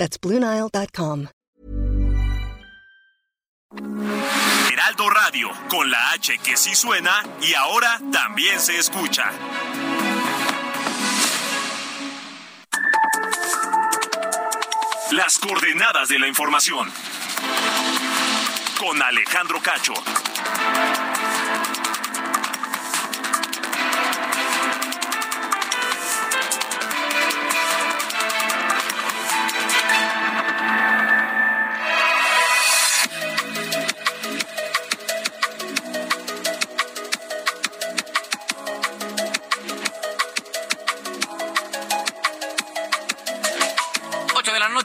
That's BlueNile.com. Heraldo Radio, con la H que sí suena y ahora también se escucha. Las coordenadas de la información con Alejandro Cacho.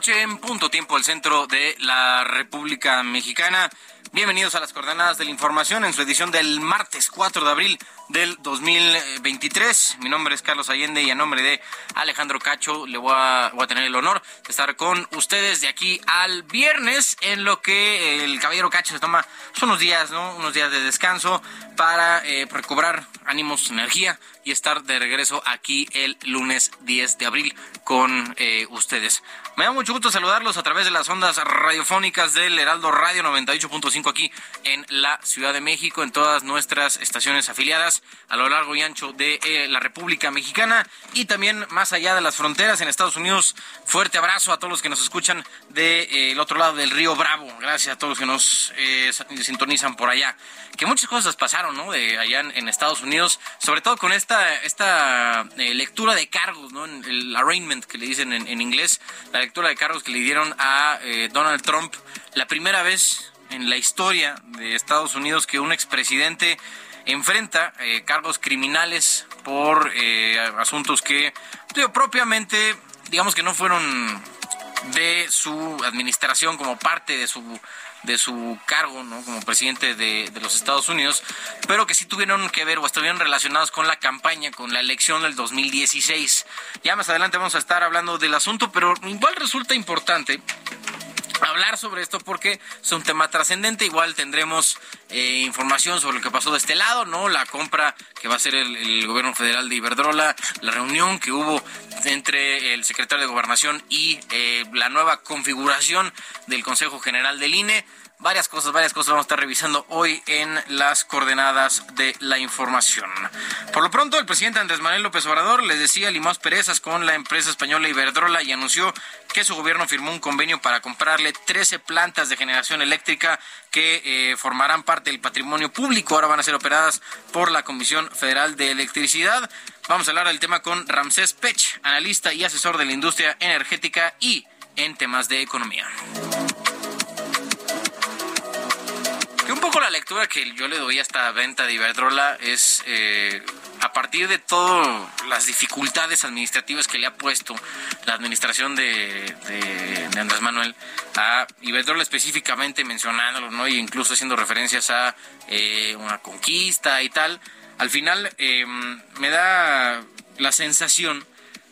En punto tiempo el centro de la República Mexicana. Bienvenidos a las coordenadas de la información en su edición del martes 4 de abril del 2023. Mi nombre es Carlos Allende y a nombre de Alejandro Cacho le voy a, tener el honor de estar con ustedes de aquí al viernes en lo que el caballero Cacho se toma son unos días, ¿no? Unos días de descanso para eh, recobrar ánimos, energía y estar de regreso aquí el lunes 10 de abril con eh, ustedes. Me da mucho gusto saludarlos a través de las ondas radiofónicas del Heraldo Radio 98.5 aquí en la Ciudad de México, en todas nuestras estaciones afiliadas a lo largo y ancho de eh, la República Mexicana y también más allá de las fronteras en Estados Unidos. Fuerte abrazo a todos los que nos escuchan del de, eh, otro lado del río Bravo. Gracias a todos los que nos eh, sintonizan por allá. Que muchas cosas pasaron, ¿no? De allá en, en Estados Unidos, sobre todo con esta, esta eh, lectura de cargos, ¿no? El arraignment que le dicen en, en inglés, la lectura de cargos que le dieron a eh, Donald Trump, la primera vez en la historia de Estados Unidos que un expresidente enfrenta eh, cargos criminales por eh, asuntos que digo, propiamente, digamos que no fueron de su administración como parte de su de su cargo ¿no? como presidente de, de, los Estados Unidos, pero que sí tuvieron que ver o estuvieron relacionados con la campaña, con la elección del 2016. Ya más adelante vamos a estar hablando del asunto, pero igual resulta importante hablar sobre esto porque es un tema trascendente. Igual tendremos eh, información sobre lo que pasó de este lado, ¿no? La compra que va a hacer el, el, gobierno federal de Iberdrola, la reunión que hubo entre el secretario de Gobernación y eh, la nueva configuración del Consejo General del INE varias cosas, varias cosas vamos a estar revisando hoy en las coordenadas de la información. Por lo pronto, el presidente Andrés Manuel López Obrador les decía limos perezas con la empresa española Iberdrola y anunció que su gobierno firmó un convenio para comprarle 13 plantas de generación eléctrica que eh, formarán parte del patrimonio público. Ahora van a ser operadas por la Comisión Federal de Electricidad. Vamos a hablar del tema con Ramsés Pech, analista y asesor de la industria energética y en temas de economía. Poco la lectura que yo le doy a esta venta de Iberdrola es eh, a partir de todas las dificultades administrativas que le ha puesto la administración de, Andrés Manuel a Iberdrola específicamente mencionándolo, ¿no? Y incluso haciendo referencias a eh, una conquista y tal. Al final eh, me da la sensación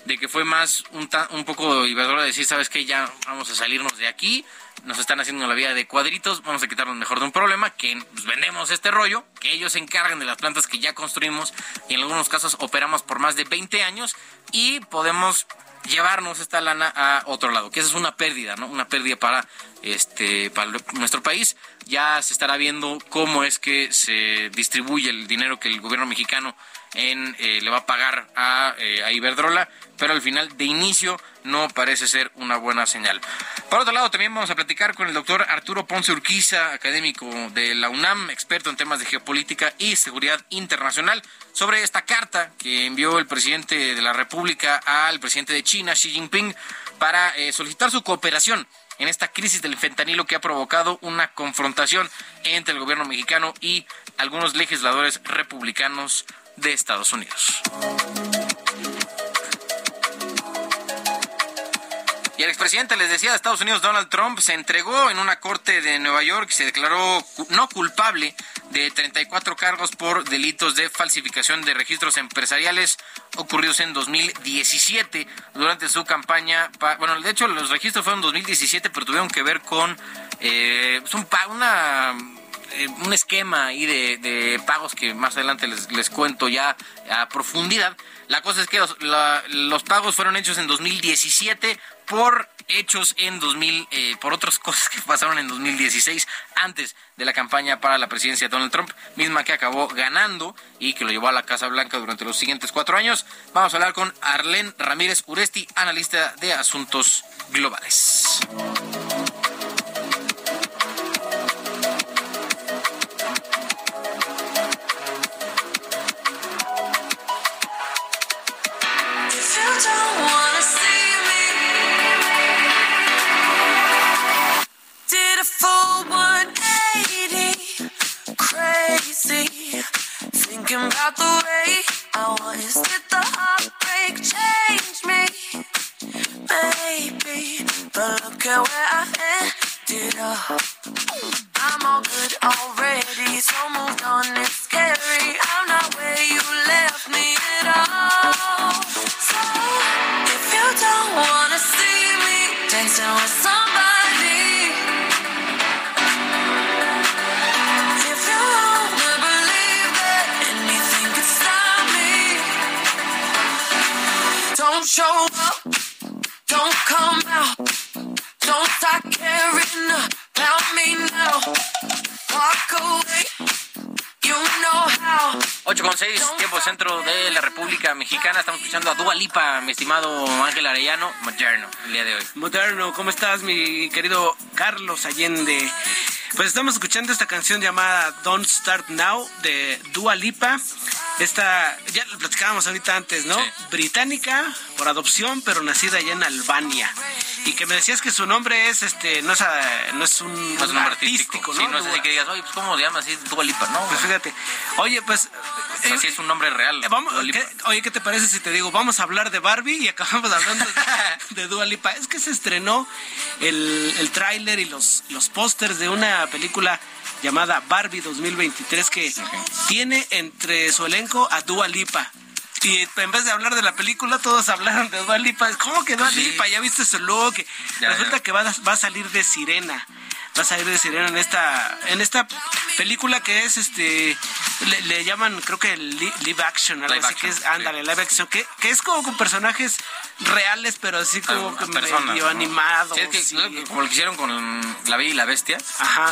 de que fue más un, un poco Iberdrola decir, ¿sabes qué? Ya vamos a salirnos de aquí nos están haciendo la vida de cuadritos, vamos a quitarnos mejor de un problema, que pues, vendemos este rollo, que ellos se encargan de las plantas que ya construimos y en algunos casos operamos por más de 20 años y podemos llevarnos esta lana a otro lado, que esa es una pérdida, ¿no? Una pérdida para este para nuestro país. Ya se estará viendo cómo es que se distribuye el dinero que el gobierno mexicano en, eh, le va a pagar a, eh, a Iberdrola, pero al final de inicio no parece ser una buena señal. Por otro lado, también vamos a platicar con el doctor Arturo Ponce Urquiza, académico de la UNAM, experto en temas de geopolítica y seguridad internacional, sobre esta carta que envió el presidente de la República al presidente de China, Xi Jinping, para eh, solicitar su cooperación en esta crisis del fentanilo que ha provocado una confrontación entre el gobierno mexicano y algunos legisladores republicanos de Estados Unidos. El expresidente, les decía, de Estados Unidos, Donald Trump, se entregó en una corte de Nueva York y se declaró no culpable de 34 cargos por delitos de falsificación de registros empresariales ocurridos en 2017 durante su campaña. Bueno, de hecho, los registros fueron en 2017, pero tuvieron que ver con eh, un, una eh, un esquema ahí de, pagos que más adelante les, les cuento ya a profundidad. La cosa es que los, los pagos fueron hechos en 2017 por hechos en 2000, eh, por otras cosas que pasaron en 2016, antes de la campaña para la presidencia de Donald Trump, misma que acabó ganando y que lo llevó a la Casa Blanca durante los siguientes cuatro años. Vamos a hablar con Arlén Ramírez Uresti, analista de asuntos globales. Thinking about the way I was. Did the heartbreak change me? Maybe, but look at where I ended up. I'm all good already, so moved on. It's scary. I'm not where you left me at all. So if you don't wanna see me dancing with show centro de la República Mexicana. Estamos escuchando a Dua Lipa, mi estimado Ángel Arellano, moderno, el día de hoy. Moderno, ¿cómo estás, mi querido Carlos Allende? Pues estamos escuchando esta canción llamada Don't Start Now de Dua Lipa. Esta, ya lo platicábamos ahorita antes, ¿no? Británica por adopción, pero nacida allá en Albania. Y que me decías que su nombre es, este, no es, no es un, nombre artístico, ¿no? Sí, no es así que digas, oye, pues ¿cómo se llama así Dua Lipa? No, pues fíjate. Oye, pues... O es un nombre real. Eh, vamos, oye, ¿qué te parece si te digo, vamos a hablar de Barbie y acabamos hablando de, de Dua Lipa? Es que se estrenó el, el tráiler y los, los pósters de una película llamada Barbie 2023 que tiene entre su elenco a Dua Lipa. Y en vez de hablar de la película, todos hablaron de Dua Lipa. ¿Cómo que Dua Lipa? ¿Ya viste su look? Resulta que va a salir de Sirena. Va a salir de Sirena en esta en esta película que es este le, llaman creo que live action algo así que es ándale live action que, que es como con personajes reales pero así como que medio animado como lo que hicieron con la Bella y la Bestia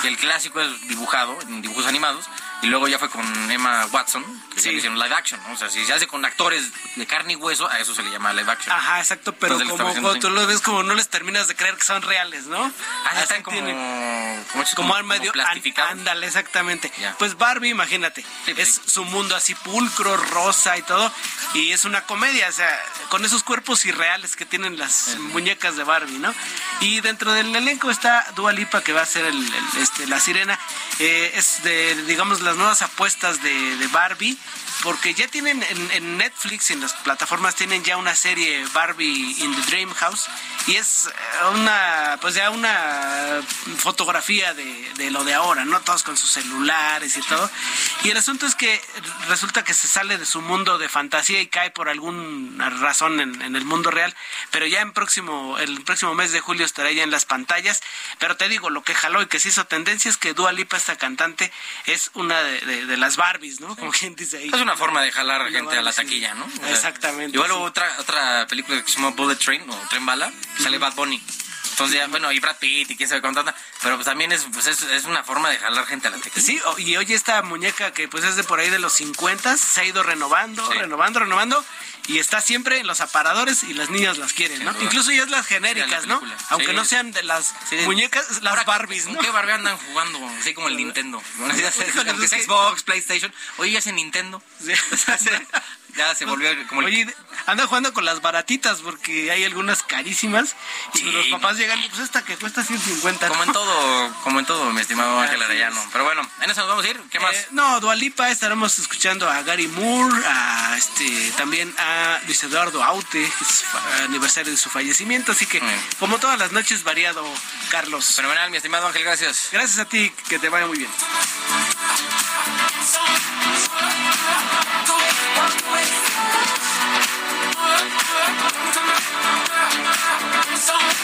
que el clásico es dibujado en dibujos animados y luego ya fue con Emma Watson, que sí. hicieron live action, ¿no? O sea, si se hace con actores de carne y hueso, a eso se le llama live action. Ajá, exacto, pero como tú lo ves como no les terminas de creer que son reales, ¿no? Ah, están como, como, como, al medio Ándale, exactamente. Pues Barbie, imagínate, es su mundo así pulcro, rosa y todo, y es una comedia, o sea, con esos cuerpos irreales que tienen las muñecas de Barbie, ¿no? Y dentro del elenco está Dua Lipa, que va a ser el, este, la sirena. Eh, es de, digamos, la nuevas apuestas de, de Barbie porque ya tienen en, Netflix y en las plataformas tienen ya una serie Barbie in the Dream House y es eh, una pues ya una fotografía de, lo de ahora, ¿no? Todos con sus celulares y todo. Y el asunto es que resulta que se sale de su mundo de fantasía y cae por alguna razón en, el mundo real, pero ya en próximo el próximo mes de julio estará ya en las pantallas, pero te digo, lo que jaló y que se hizo tendencia es que Dua Lipa esta cantante es una de, las Barbies, ¿no? Como quien dice ahí forma de jalar gente a la taquilla, ¿no? Exactamente. Igual hubo otra, otra película que se llama Bullet Train o Tren Bala, que sale Bad Bunny. Entonces, ya, bueno, y Brad Pitt y quién sabe cuánto pero pues también es, pues es, una forma de jalar gente a la taquilla. Sí, y oye, esta muñeca que pues es de por ahí de los 50, se ha ido renovando, renovando, renovando, y está siempre en los aparadores y las niñas las quieren, ¿no? Incluso ya es las genéricas, ¿no? Aunque no sean de las muñecas, las Barbies, ¿no? ¿Con qué Barbie andan jugando? Así como el Nintendo. Xbox, PlayStation. Oye, ya es Nintendo. ya se volvió como... Oye, anda jugando con las baratitas porque hay algunas carísimas y los papás llegan pues esta que cuesta 150. Como en todo, como en todo, mi estimado Ángel Arellano. Pero bueno, en eso nos vamos a ir. ¿Qué más? Eh, no, Dualipa estaremos escuchando a Gary Moore, a este también a Luis Eduardo Aute, que es aniversario de su fallecimiento, así que como todas las noches variado, Carlos. Fenomenal, mi estimado Ángel, gracias. Gracias a ti, que te vaya muy bien.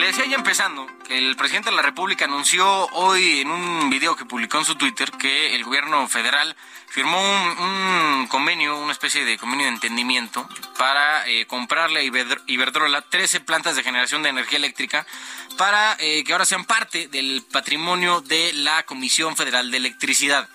Le decía ya empezando que el presidente de la República anunció hoy en un video que publicó en su Twitter que el gobierno federal firmó un, convenio, una especie de convenio de entendimiento para eh, comprarle a Iberdrola 13 plantas de generación de energía eléctrica para eh, que ahora sean parte del patrimonio de la Comisión Federal de Electricidad.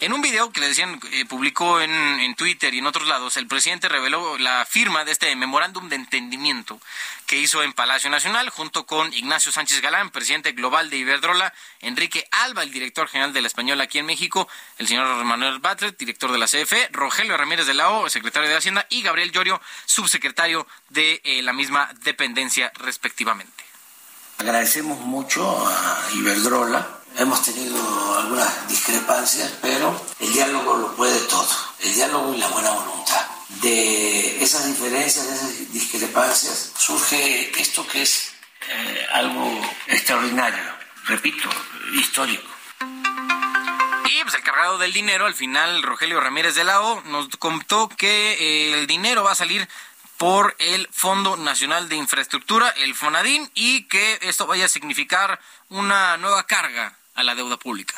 En un video que le decían, eh, publicó en, en, Twitter y en otros lados, el presidente reveló la firma de este memorándum de entendimiento que hizo en Palacio Nacional junto con Ignacio Sánchez Galán, presidente global de Iberdrola, Enrique Alba, el director general de la Española aquí en México, el señor Manuel Batlet, director de la CFE, Rogelio Ramírez de la O, secretario de Hacienda, y Gabriel Llorio, subsecretario de eh, la misma dependencia respectivamente. Agradecemos mucho a Iberdrola Hemos tenido algunas discrepancias, pero el diálogo lo puede todo, el diálogo y la buena voluntad. De esas diferencias, de esas discrepancias, surge esto que es eh, algo extraordinario, repito, histórico. Y pues el cargado del dinero, al final Rogelio Ramírez de la O nos contó que eh, el dinero va a salir por el Fondo Nacional de Infraestructura, el FONADIN, y que esto vaya a significar una nueva carga a la deuda pública.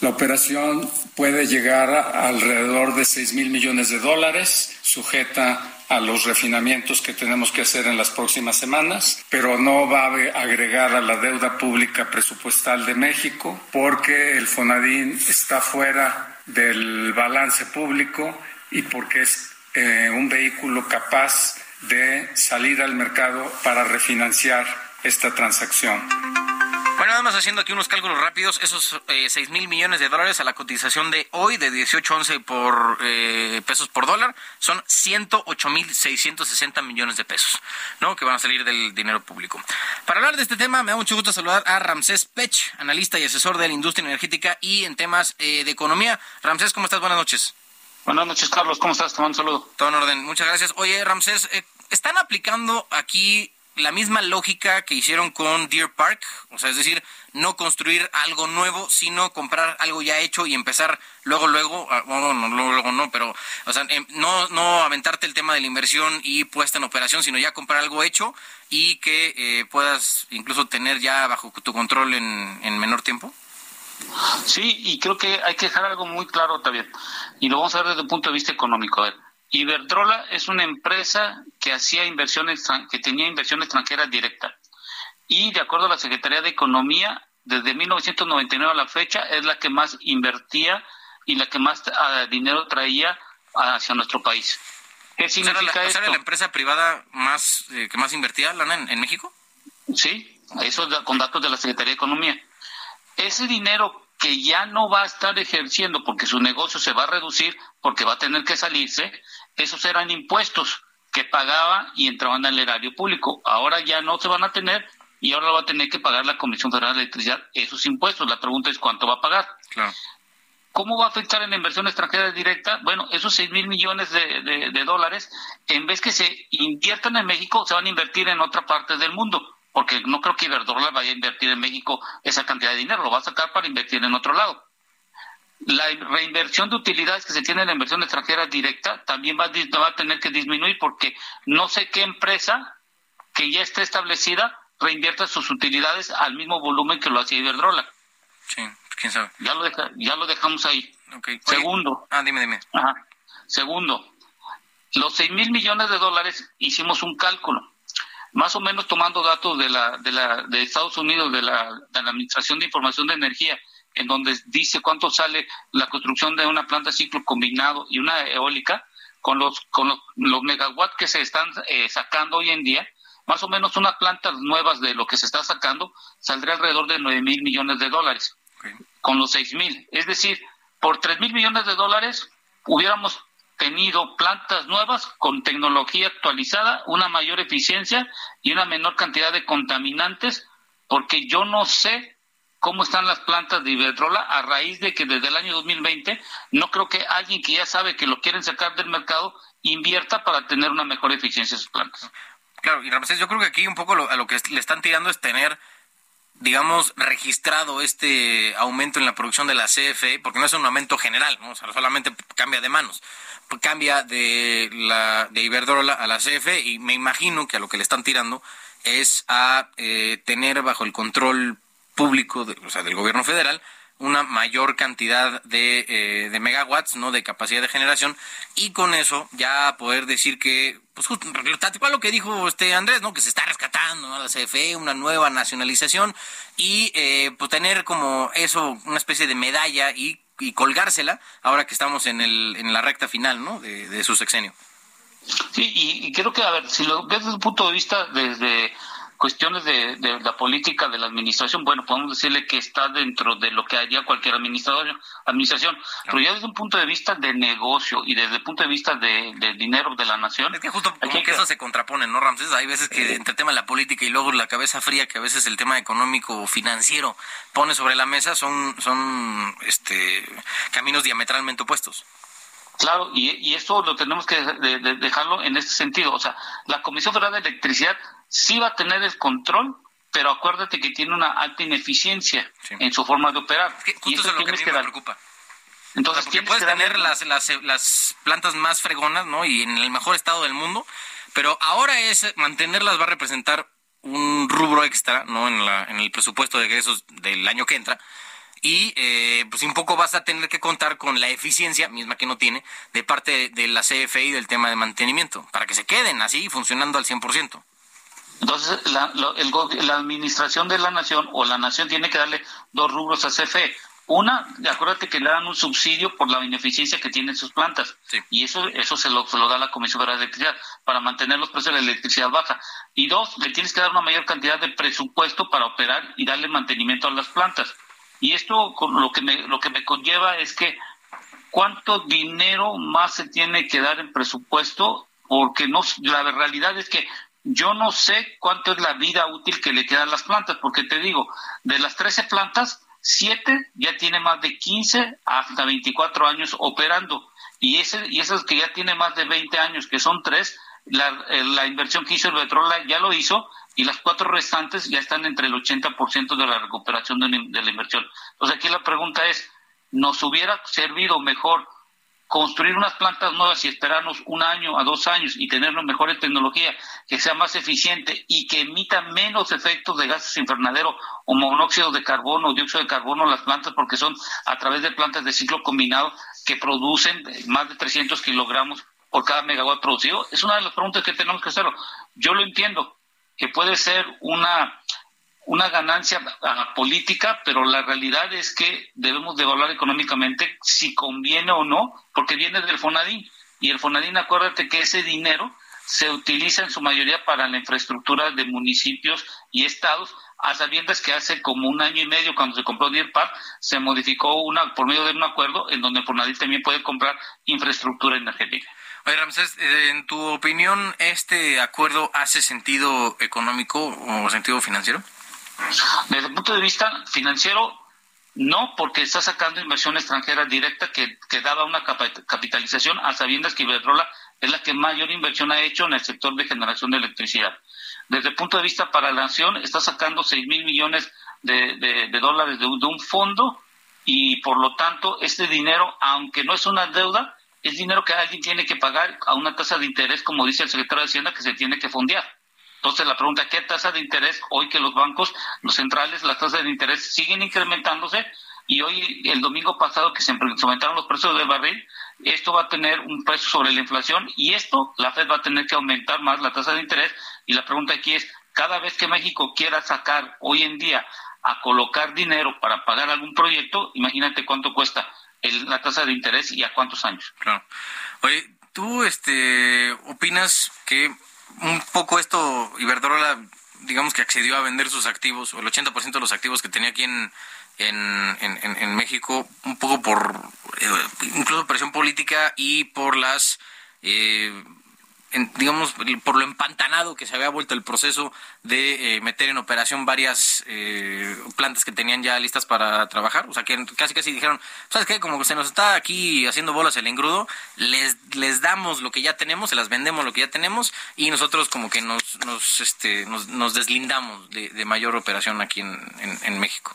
La operación puede llegar a alrededor de 6 mil millones de dólares, sujeta a los refinamientos que tenemos que hacer en las próximas semanas, pero no va a agregar a la deuda pública presupuestal de México porque el FONADIN está fuera del balance público y porque es eh, un vehículo capaz de salir al mercado para refinanciar esta transacción. Bueno, nada más haciendo aquí unos cálculos rápidos, esos eh, 6 mil millones de dólares a la cotización de hoy de 18.11 por eh, pesos por dólar son 108 mil 660 millones de pesos, ¿no? Que van a salir del dinero público. Para hablar de este tema, me da mucho gusto saludar a Ramsés Pech, analista y asesor de la industria energética y en temas eh, de economía. Ramsés, ¿cómo estás? Buenas noches. Buenas noches, Carlos. ¿Cómo estás? Te mando un saludo. Todo en orden. Muchas gracias. Oye, Ramsés, eh, ¿están aplicando aquí la misma lógica que hicieron con Deer Park, o sea, es decir, no construir algo nuevo, sino comprar algo ya hecho y empezar luego, luego, ah, bueno, no, luego, luego no, pero, o sea, em, no, no aventarte el tema de la inversión y puesta en operación, sino ya comprar algo hecho y que eh, puedas incluso tener ya bajo tu control en, en menor tiempo. Sí, y creo que hay que dejar algo muy claro también, y lo vamos a ver desde el punto de vista económico. A ver, Iberdrola es una empresa que hacía inversiones, que tenía inversión extranjera directa. Y de acuerdo a la Secretaría de Economía, desde 1999 a la fecha es la que más invertía y la que más ah, dinero traía hacia nuestro país. ¿Qué significa esto? ¿Era la empresa privada más eh, que más invertía lana en, en México? Sí, eso con datos de la Secretaría de Economía. Ese dinero que ya no va a estar ejerciendo porque su negocio se va a reducir, porque va a tener que salirse, esos eran impuestos que pagaba y entraban al erario público. Ahora ya no se van a tener y ahora va a tener que pagar la Comisión Federal de Electricidad esos impuestos. La pregunta es cuánto va a pagar. ¿Cómo va a afectar en la inversión extranjera directa? Bueno, esos 6 mil millones de, dólares, en vez que se inviertan en México, se van a invertir en otra parte del mundo, porque no creo que Iberdrola vaya a invertir en México esa cantidad de dinero, lo va a sacar para invertir en otro lado la reinversión de utilidades que se tiene en la inversión extranjera directa también va a, va a tener que disminuir porque no sé qué empresa que ya esté establecida reinvierta sus utilidades al mismo volumen que lo hacía Iberdrola. Sí, quién sabe. Ya lo, ya lo dejamos ahí. Segundo. Ah, dime, dime. Ajá. Segundo, los 6 mil millones de dólares hicimos un cálculo, más o menos tomando datos de, la, de, la, de Estados Unidos, de la, de la Administración de Información de Energía, en donde dice cuánto sale la construcción de una planta ciclo combinado y una eólica, con los, con los, megawatts que se están eh, sacando hoy en día, más o menos una planta nuevas de lo que se está sacando saldría alrededor de 9 mil millones de dólares, con los 6 mil. Es decir, por 3 mil millones de dólares hubiéramos tenido plantas nuevas con tecnología actualizada, una mayor eficiencia y una menor cantidad de contaminantes, porque yo no sé cómo están las plantas de Iberdrola a raíz de que desde el año 2020 no creo que alguien que ya sabe que lo quieren sacar del mercado invierta para tener una mejor eficiencia de sus plantas. Claro, y Ramsés, yo creo que aquí un poco lo, a lo que le están tirando es tener digamos, registrado este aumento en la producción de la CFE, porque no es un aumento general, ¿no? solamente cambia de manos, cambia de la de Iberdrola a la CFE y me imagino que a lo que le están tirando es a eh, tener bajo el control público, o sea, del gobierno federal, una mayor cantidad de, eh, de, megawatts, ¿no? De capacidad de generación y con eso ya poder decir que, pues justo, tal cual lo que dijo este Andrés, ¿no? Que se está rescatando ¿no? la CFE, una nueva nacionalización y eh, pues tener como eso, una especie de medalla y, y, colgársela ahora que estamos en, el, en la recta final, ¿no? De, de su sexenio. Sí, y, y creo que, a ver, si lo ves desde el punto de vista desde cuestiones de, la política de la administración, bueno, podemos decirle que está dentro de lo que haría cualquier administrador, administración, pero ya desde un punto de vista de negocio y desde el punto de vista de, dinero de la nación. Es que justo como que, eso se contrapone, ¿no, Ramses? Hay veces que entre el tema de la política y luego la cabeza fría, que a veces el tema económico o financiero pone sobre la mesa, son, son este, caminos diametralmente opuestos. Claro, y, y esto lo tenemos que dejarlo en este sentido. O sea, la Comisión Federal de Electricidad sí va a tener el control, pero acuérdate que tiene una alta ineficiencia en su forma de operar. y eso es lo que a mí me preocupa. Entonces, puedes tener las, las, las plantas más fregonas, ¿no? Y en el mejor estado del mundo, pero ahora es mantenerlas va a representar un rubro extra, ¿no? En, la, en el presupuesto de egresos del año que entra. Y eh, pues un poco vas a tener que contar con la eficiencia, misma que no tiene, de parte de la CFE y del tema de mantenimiento, para que se queden así funcionando al 100%. Entonces, la, la administración de la nación o la nación tiene que darle dos rubros a CFE. Una, acuérdate que le dan un subsidio por la ineficiencia que tienen sus plantas. Y eso eso se lo, se lo da la Comisión Federal de Electricidad para mantener los precios de la electricidad baja. Y dos, le tienes que dar una mayor cantidad de presupuesto para operar y darle mantenimiento a las plantas. Y esto lo que me, lo que me conlleva es que cuánto dinero más se tiene que dar en presupuesto porque no la realidad es que yo no sé cuánto es la vida útil que le quedan las plantas, porque te digo, de las 13 plantas, 7 ya tiene más de 15 hasta 24 años operando. Y, ese, y esas que ya tiene más de 20 años, que son 3, la, eh, la inversión que hizo el petróleo ya lo hizo y las cuatro restantes ya están entre el 80% de la recuperación de, de la inversión. Entonces aquí la pregunta es, ¿nos hubiera servido mejor construir unas plantas nuevas y esperarnos un año a dos años y tener una mejor tecnología que sea más eficiente y que emita menos efectos de gases invernadero o monóxido de carbono o dióxido de carbono las plantas porque son a través de plantas de ciclo combinado que producen más de 300 kilogramos por cada megawatt producido? Es una de las preguntas que tenemos que hacerlo. Yo lo entiendo, que puede ser una una ganancia política, pero la realidad es que debemos de evaluar económicamente si conviene o no, porque viene del Fonadín. Y el Fonadín, acuérdate que ese dinero se utiliza en su mayoría para la infraestructura de municipios y estados, a sabiendas que hace como un año y medio, cuando se compró Park, se modificó una por medio de un acuerdo en donde Fonadín también puede comprar infraestructura energética. Oye, Ramsés, eh, en tu opinión, ¿este acuerdo hace sentido económico o sentido financiero? Desde el punto de vista financiero, no, porque está sacando inversión extranjera directa que, daba una capitalización a sabiendas que Iberdrola es la que mayor inversión ha hecho en el sector de generación de electricidad. Desde el punto de vista para la nación, está sacando 6 mil millones de, dólares de, de, un fondo y por lo tanto este dinero, aunque no es una deuda, es dinero que alguien tiene que pagar a una tasa de interés, como dice el secretario de Hacienda, que se tiene que fondear. Entonces la pregunta, ¿qué tasa de interés hoy que los bancos, los centrales, las tasas de interés siguen incrementándose? Y hoy, el domingo pasado que se aumentaron los precios del barril, esto va a tener un precio sobre la inflación y esto la Fed va a tener que aumentar más la tasa de interés. Y la pregunta aquí es, cada vez que México quiera sacar hoy en día a colocar dinero para pagar algún proyecto, imagínate cuánto cuesta la tasa de interés y a cuántos años. Claro. Oye, ¿tú este, opinas que un poco esto, Iberdrola, digamos que accedió a vender sus activos, o el 80% de los activos que tenía aquí en, en, en, México, un poco por eh, incluso presión política y por las eh, digamos, por lo empantanado que se había vuelto el proceso de eh, meter en operación varias eh, plantas que tenían ya listas para trabajar. O sea, que casi casi dijeron, ¿sabes qué? Como se nos está aquí haciendo bolas el engrudo, les, les damos lo que ya tenemos, se las vendemos lo que ya tenemos y nosotros como que nos, nos, este, nos, deslindamos de, mayor operación aquí en, en, México.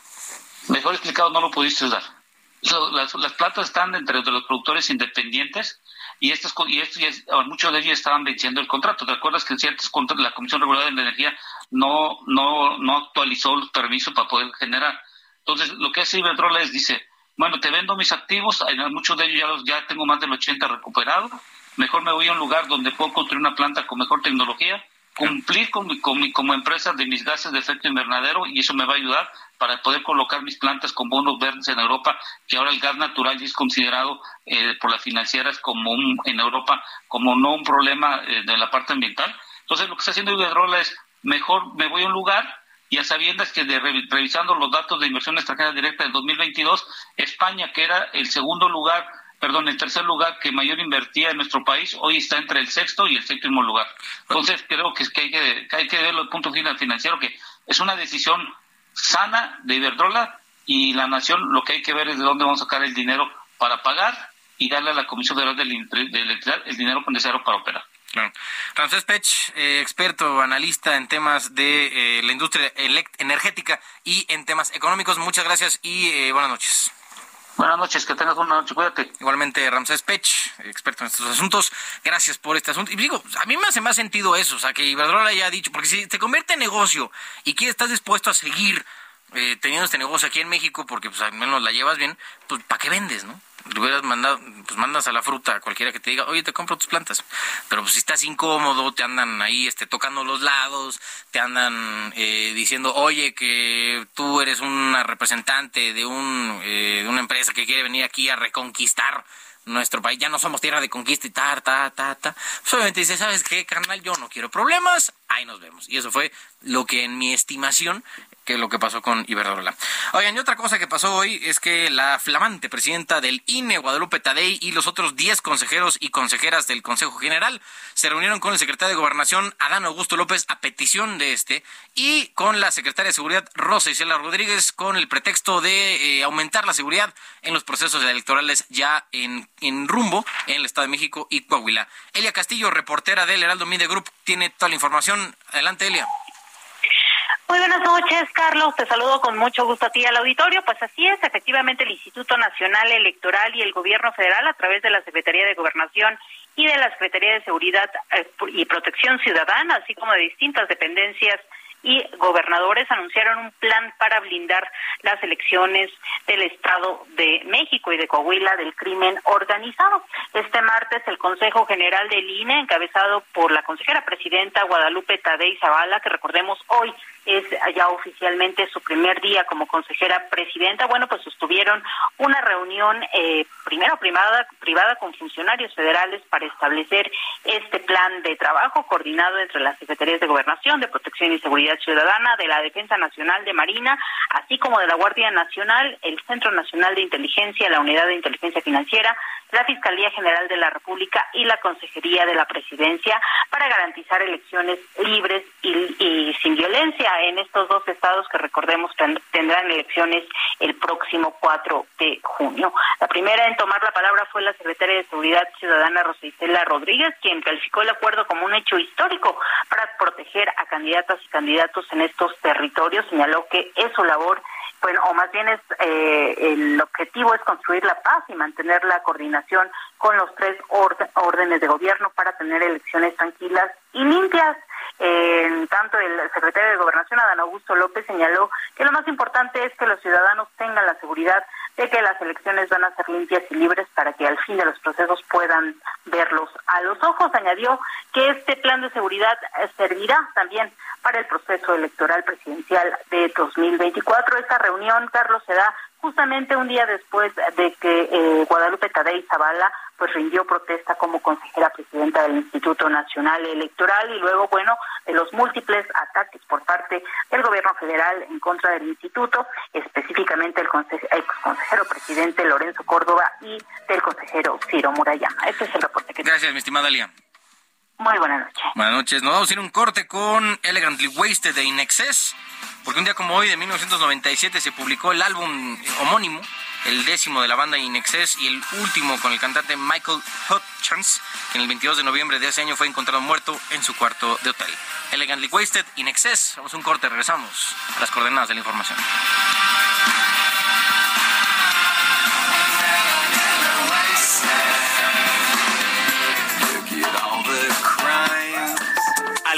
Mejor explicado no lo pudiste dar. Las, las plantas están entre los productores independientes y estos y muchos de ellos estaban venciendo el contrato. ¿Te acuerdas que en ciertos contratos la Comisión Reguladora de Energía no no no actualizó los permisos para poder generar? Entonces, lo que hace Iberdrola es dice, bueno, te vendo mis activos, muchos de ellos ya los ya tengo más del 80 recuperados, mejor me voy a un lugar donde puedo construir una planta con mejor tecnología, cumplir con mi, con mi, como empresa de mis gases de efecto invernadero y eso me va a ayudar para poder colocar mis plantas con bonos verdes en Europa, que ahora el gas natural es considerado eh, por las financieras como un, en Europa como no un problema eh, de la parte ambiental. Entonces lo que está haciendo Iberdrola es, mejor me voy a un lugar y a sabiendas que de, revisando los datos de inversión extranjera directa del 2022, España, que era el segundo lugar, perdón, el tercer lugar que mayor invertía en nuestro país, hoy está entre el sexto y el séptimo lugar. Entonces creo que, hay, que, que hay que verlo el punto vista financiero, que es una decisión sana de Iberdrola y la nación lo que hay que ver es de dónde vamos a sacar el dinero para pagar y darle a la Comisión Federal de Electricidad el dinero necesario para operar. Claro. Pech, eh, experto, analista en temas de eh, la industria energética y en temas económicos. Muchas gracias y eh, buenas noches. Buenas noches, que tengas una noche, cuídate. Igualmente, Ramsés Pech, experto en estos asuntos, gracias por este asunto. Y digo, a mí me hace más sentido eso, o sea, que Iberdrola haya dicho, porque si te convierte en negocio y que estás dispuesto a seguir eh, teniendo este negocio aquí en México, porque pues al menos la llevas bien, pues ¿para qué vendes, no? Hubieras mandado, pues mandas a la fruta a cualquiera que te diga, oye, te compro tus plantas. Pero pues si estás incómodo, te andan ahí este, tocando los lados, te andan eh, diciendo, oye, que tú eres una representante de, un, eh, de una empresa que quiere venir aquí a reconquistar nuestro país, ya no somos tierra de conquista y ta, ta, ta, ta. Pues obviamente dice, ¿sabes qué, carnal? Yo no quiero problemas, ahí nos vemos. Y eso fue lo que en mi estimación que lo que pasó con Iberdrola. Oigan, y otra cosa que pasó hoy es que la flamante presidenta del INE, Guadalupe Tadei, y los otros 10 consejeros y consejeras del Consejo General se reunieron con el secretario de Gobernación, Adán Augusto López, a petición de este, y con la secretaria de Seguridad, Rosa Isela Rodríguez, con el pretexto de eh, aumentar la seguridad en los procesos electorales ya en, en rumbo en el Estado de México y Coahuila. Elia Castillo, reportera del Heraldo Media Group, tiene toda la información. Adelante, Elia. Muy buenas noches, Carlos. Te saludo con mucho gusto a ti al auditorio. Pues así es, efectivamente, el Instituto Nacional Electoral y el Gobierno Federal, a través de la Secretaría de Gobernación y de la Secretaría de Seguridad eh, y Protección Ciudadana, así como de distintas dependencias y gobernadores anunciaron un plan para blindar las elecciones del Estado de México y de Coahuila del crimen organizado. Este martes el Consejo General del INE, encabezado por la consejera presidenta Guadalupe Tadei Zavala, que recordemos hoy es ya oficialmente su primer día como consejera presidenta. Bueno, pues sostuvieron una reunión eh, primero privada, privada con funcionarios federales para establecer este plan de trabajo coordinado entre las secretarías de Gobernación, de Protección y Seguridad Ciudadana, de la Defensa Nacional de Marina, así como de la Guardia Nacional, el Centro Nacional de Inteligencia, la Unidad de Inteligencia Financiera, la Fiscalía General de la República y la Consejería de la Presidencia para garantizar elecciones libres y, sin violencia en estos dos estados que recordemos tendrán elecciones el próximo 4 de junio. La primera en tomar la palabra fue la secretaria de Seguridad Ciudadana Rosa Rodríguez, quien calificó el acuerdo como un hecho histórico para proteger a candidatas y candidatos en estos territorios. Señaló que es su labor bueno, o más bien es eh, el objetivo es construir la paz y mantener la coordinación con los tres órdenes de gobierno para tener elecciones tranquilas y limpias. En tanto, el secretario de Gobernación, Adán Augusto López, señaló que lo más importante es que los ciudadanos tengan la seguridad de que las elecciones van a ser limpias y libres para que al fin de los procesos puedan verlos a los ojos. Añadió que este plan de seguridad servirá también para el proceso electoral presidencial de 2024. Esta reunión, Carlos, se da justamente un día después de que eh, Guadalupe Tadei Zavala pues rindió protesta como consejera presidenta del Instituto Nacional Electoral y luego, bueno, de los múltiples ataques por parte del gobierno federal en contra del instituto, específicamente el, ex consejero presidente Lorenzo Córdoba y del consejero Ciro Murayama. Este es el reporte que Gracias, mi estimada Lía. Muy buenas noches. Buenas noches. Nos vamos a ir un corte con Elegantly Wasted de Inexcess, porque un día como hoy de 1997 se publicó el álbum homónimo el décimo de la banda In y el último con el cantante Michael Hutchins, que en el 22 de noviembre de ese año fue encontrado muerto en su cuarto de hotel. Elegantly Wasted, In Vamos a un corte, regresamos a las coordenadas de la información.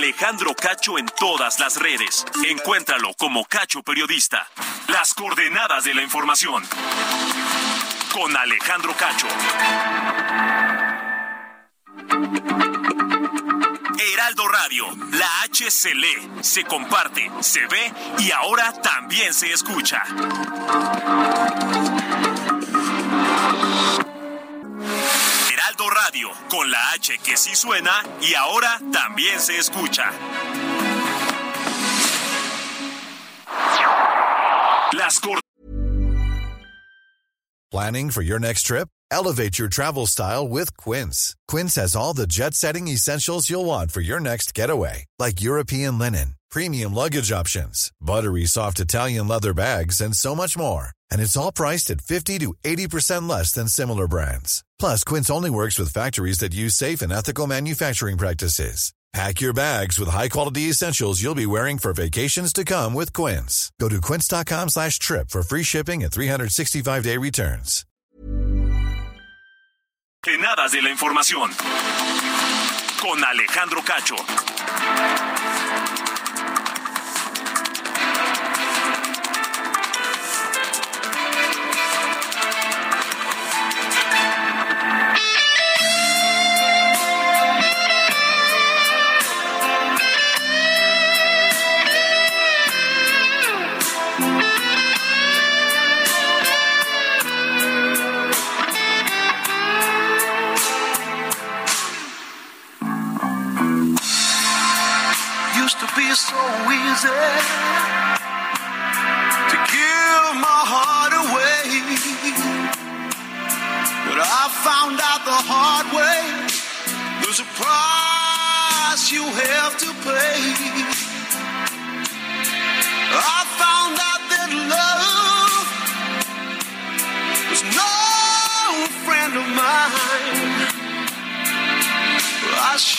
Alejandro Cacho en todas las redes. Encuéntralo como Cacho Periodista. Las coordenadas de la información. Con Alejandro Cacho. Heraldo Radio, la H se lee, se comparte, se ve y ahora también se escucha. Radio, con la H que sí suena y ahora también se escucha. Las Planning for your next trip? Elevate your travel style with Quince. Quince has all the jet-setting essentials you'll want for your next getaway, like European linen, premium luggage options, buttery soft Italian leather bags, and so much more. And it's all priced at 50 to 80% less than similar brands. Plus, Quince only works with factories that use safe and ethical manufacturing practices. Pack your bags with high-quality essentials you'll be wearing for vacations to come with Quince. Go to quince.com slash trip for free shipping and 365-day returns. Genadas de la información. Con Alejandro Cacho.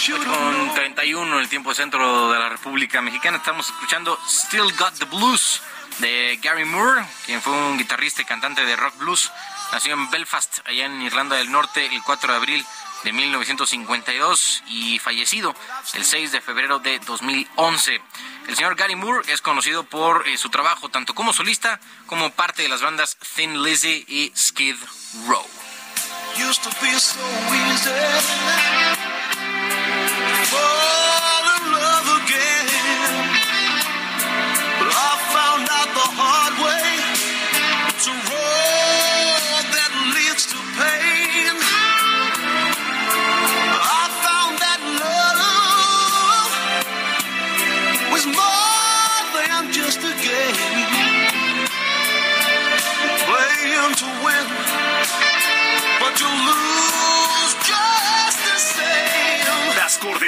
Con 31 en el tiempo centro de la República Mexicana estamos escuchando Still Got the Blues de Gary Moore, quien fue un guitarrista y cantante de rock blues. Nació en Belfast, allá en Irlanda del Norte, el 4 de abril de 1952 y fallecido el 6 de febrero de 2011. El señor Gary Moore es conocido por eh, su trabajo tanto como solista como parte de las bandas Thin Lizzy y Skid Row.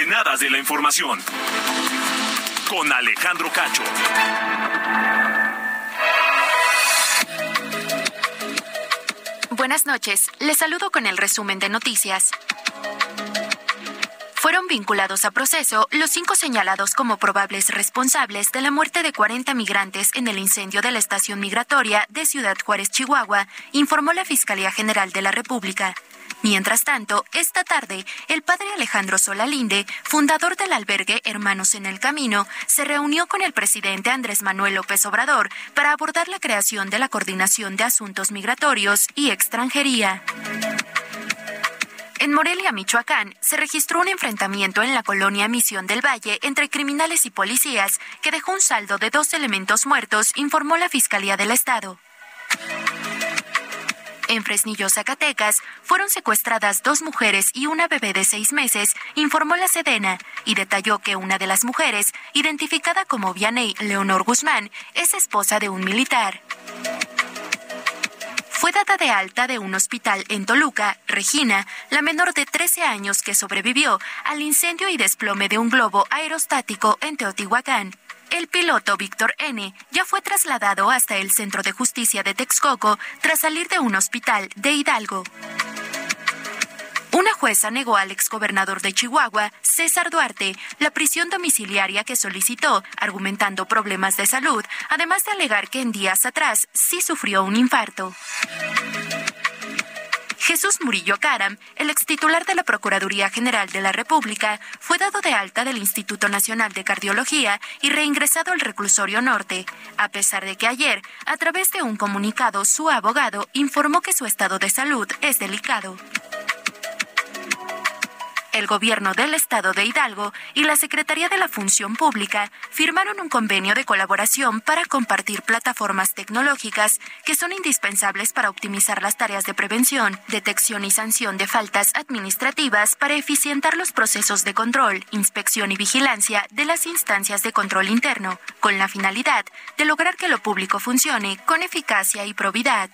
Coordenadas de la información. Con Alejandro Cacho. Buenas noches. Les saludo con el resumen de noticias. Fueron vinculados a proceso los cinco señalados como probables responsables de la muerte de 40 migrantes en el incendio de la estación migratoria de Ciudad Juárez, Chihuahua, informó la Fiscalía General de la República. Mientras tanto, esta tarde, el padre Alejandro Solalinde, fundador del albergue Hermanos en el Camino, se reunió con el presidente Andrés Manuel López Obrador para abordar la creación de la Coordinación de Asuntos Migratorios y Extranjería. En Morelia, Michoacán, se registró un enfrentamiento en la colonia Misión del Valle entre criminales y policías que dejó un saldo de dos elementos muertos, informó la Fiscalía del Estado. En Fresnillo, Zacatecas, fueron secuestradas dos mujeres y una bebé de seis meses, informó la Sedena, y detalló que una de las mujeres, identificada como Vianey Leonor Guzmán, es esposa de un militar. Fue dada de alta de un hospital en Toluca, Regina, la menor de 13 años que sobrevivió al incendio y desplome de un globo aerostático en Teotihuacán. El piloto Víctor N. ya fue trasladado hasta el Centro de Justicia de Texcoco tras salir de un hospital de Hidalgo. Una jueza negó al exgobernador de Chihuahua, César Duarte, la prisión domiciliaria que solicitó, argumentando problemas de salud, además de alegar que en días atrás sí sufrió un infarto. Jesús Murillo Caram, el extitular de la Procuraduría General de la República, fue dado de alta del Instituto Nacional de Cardiología y reingresado al reclusorio norte, a pesar de que ayer, a través de un comunicado, su abogado informó que su estado de salud es delicado el gobierno del estado de Hidalgo y la Secretaría de la Función Pública firmaron un convenio de colaboración para compartir plataformas tecnológicas que son indispensables para optimizar las tareas de prevención, detección y sanción de faltas administrativas para eficientar los procesos de control, inspección y vigilancia de las instancias de control interno, con la finalidad de lograr que lo público funcione con eficacia y probidad.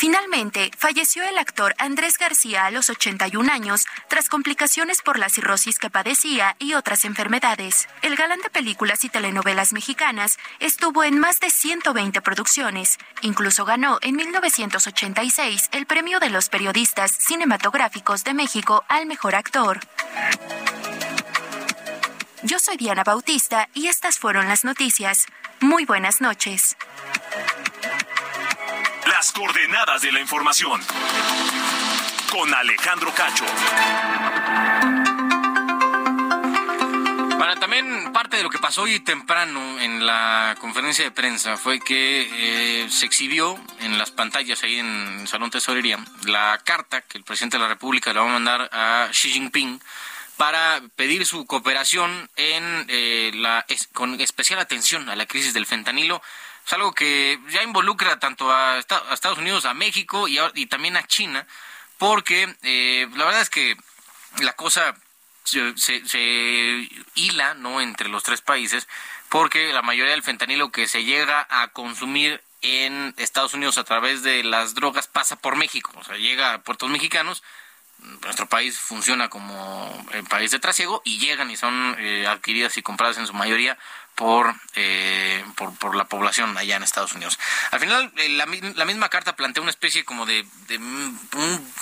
Finalmente, falleció el actor Andrés García a los 81 años tras complicaciones por la cirrosis que padecía y otras enfermedades. El galán de películas y telenovelas mexicanas estuvo en más de 120 producciones. Incluso ganó en 1986 el premio de los periodistas cinematográficos de México al mejor actor. Yo soy Diana Bautista y estas fueron las noticias. Muy buenas noches. Las coordenadas de la información. Con Alejandro Cacho. Bueno, también parte de lo que pasó hoy temprano en la conferencia de prensa fue que eh, se exhibió en las pantallas ahí en el Salón Tesorería la carta que el presidente de la República le va a mandar a Xi Jinping para pedir su cooperación en eh, la con especial atención a la crisis del fentanilo es algo que ya involucra tanto a, Estados Unidos, a México y, también a China, porque eh, la verdad es que la cosa se, se, hila no entre los tres países, porque la mayoría del fentanilo que se llega a consumir en Estados Unidos a través de las drogas pasa por México, o sea, llega a puertos mexicanos, nuestro país funciona como el país de trasiego y llegan y son eh, adquiridas y compradas en su mayoría eh, por, por, la población allá en Estados Unidos. Al final, eh, la, la, misma carta plantea una especie como de, un,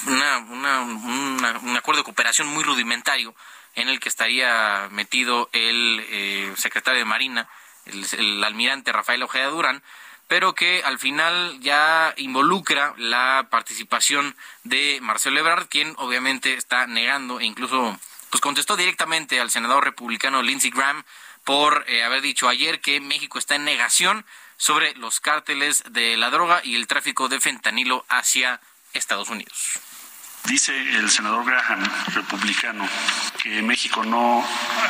un acuerdo de cooperación muy rudimentario en el que estaría metido el eh, secretario de Marina, el, almirante Rafael Ojeda Durán, pero que al final ya involucra la participación de Marcelo Ebrard, quien obviamente está negando e incluso pues contestó directamente al senador republicano Lindsey Graham por eh, haber dicho ayer que México está en negación sobre los cárteles de la droga y el tráfico de fentanilo hacia Estados Unidos. Dice el senador Graham, republicano, que México no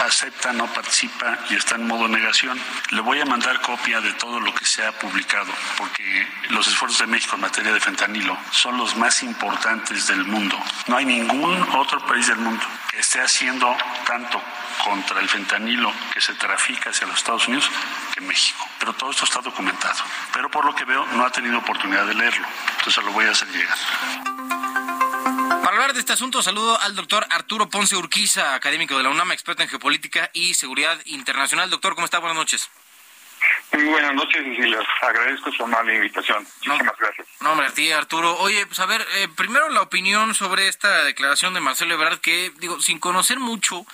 acepta, no participa y está en modo negación. Le voy a mandar copia de todo lo que se ha publicado, porque los esfuerzos de México en materia de fentanilo son los más importantes del mundo. No hay ningún otro país del mundo que esté haciendo tanto contra el fentanilo que se trafica hacia los Estados Unidos que México. Pero todo esto está documentado. Pero por lo que veo no ha tenido oportunidad de leerlo. Entonces lo voy a hacer llegar. Para hablar de este asunto, saludo al doctor Arturo Ponce Urquiza, académico de la UNAM, experto en geopolítica y seguridad internacional. Doctor, ¿cómo está? Buenas noches. Muy buenas noches y les agradezco su amable invitación. Muchísimas gracias. No, hombre, a ti, Arturo. Oye, pues a ver, eh, primero la opinión sobre esta declaración de Marcelo Ebrard, que, digo, sin conocer mucho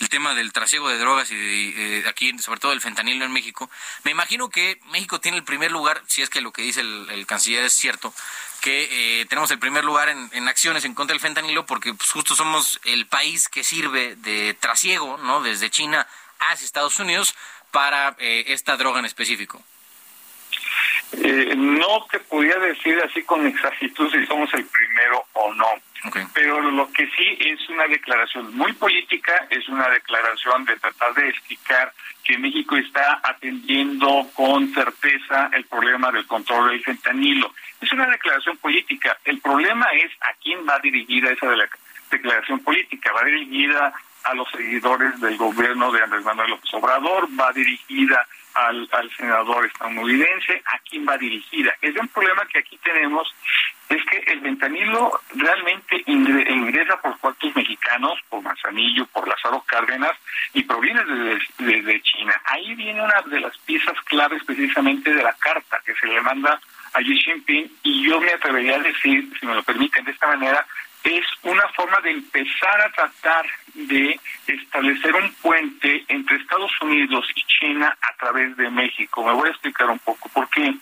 el tema del trasiego de drogas y eh, aquí, sobre todo el fentanilo en México, me imagino que México tiene el primer lugar, si es que lo que dice el, canciller es cierto, que eh, tenemos el primer lugar en, acciones en contra del fentanilo porque pues, justo somos el país que sirve de trasiego, ¿no? Desde China hacia Estados Unidos para eh, esta droga en específico. Eh, no te podía decir así con exactitud si somos el primero o no. Pero lo que sí es una declaración muy política, es una declaración de tratar de explicar que México está atendiendo con certeza el problema del control del fentanilo. Es una declaración política. El problema es a quién va dirigida esa declaración política. Va dirigida a los seguidores del gobierno de Andrés Manuel López Obrador, va dirigida al, al senador estadounidense, a quién va dirigida. Es un problema que aquí tenemos es que el ventanilo realmente ingresa por cuartos mexicanos, por Manzanillo, por Lázaro Cárdenas, y proviene desde, desde China. Ahí viene una de las piezas claves precisamente de la carta que se le manda a Xi Jinping, y yo me atrevería a decir, si me lo permiten de esta manera, es una forma de empezar a tratar de establecer un puente entre Estados Unidos y China a través de México. Me voy a explicar un poco por qué.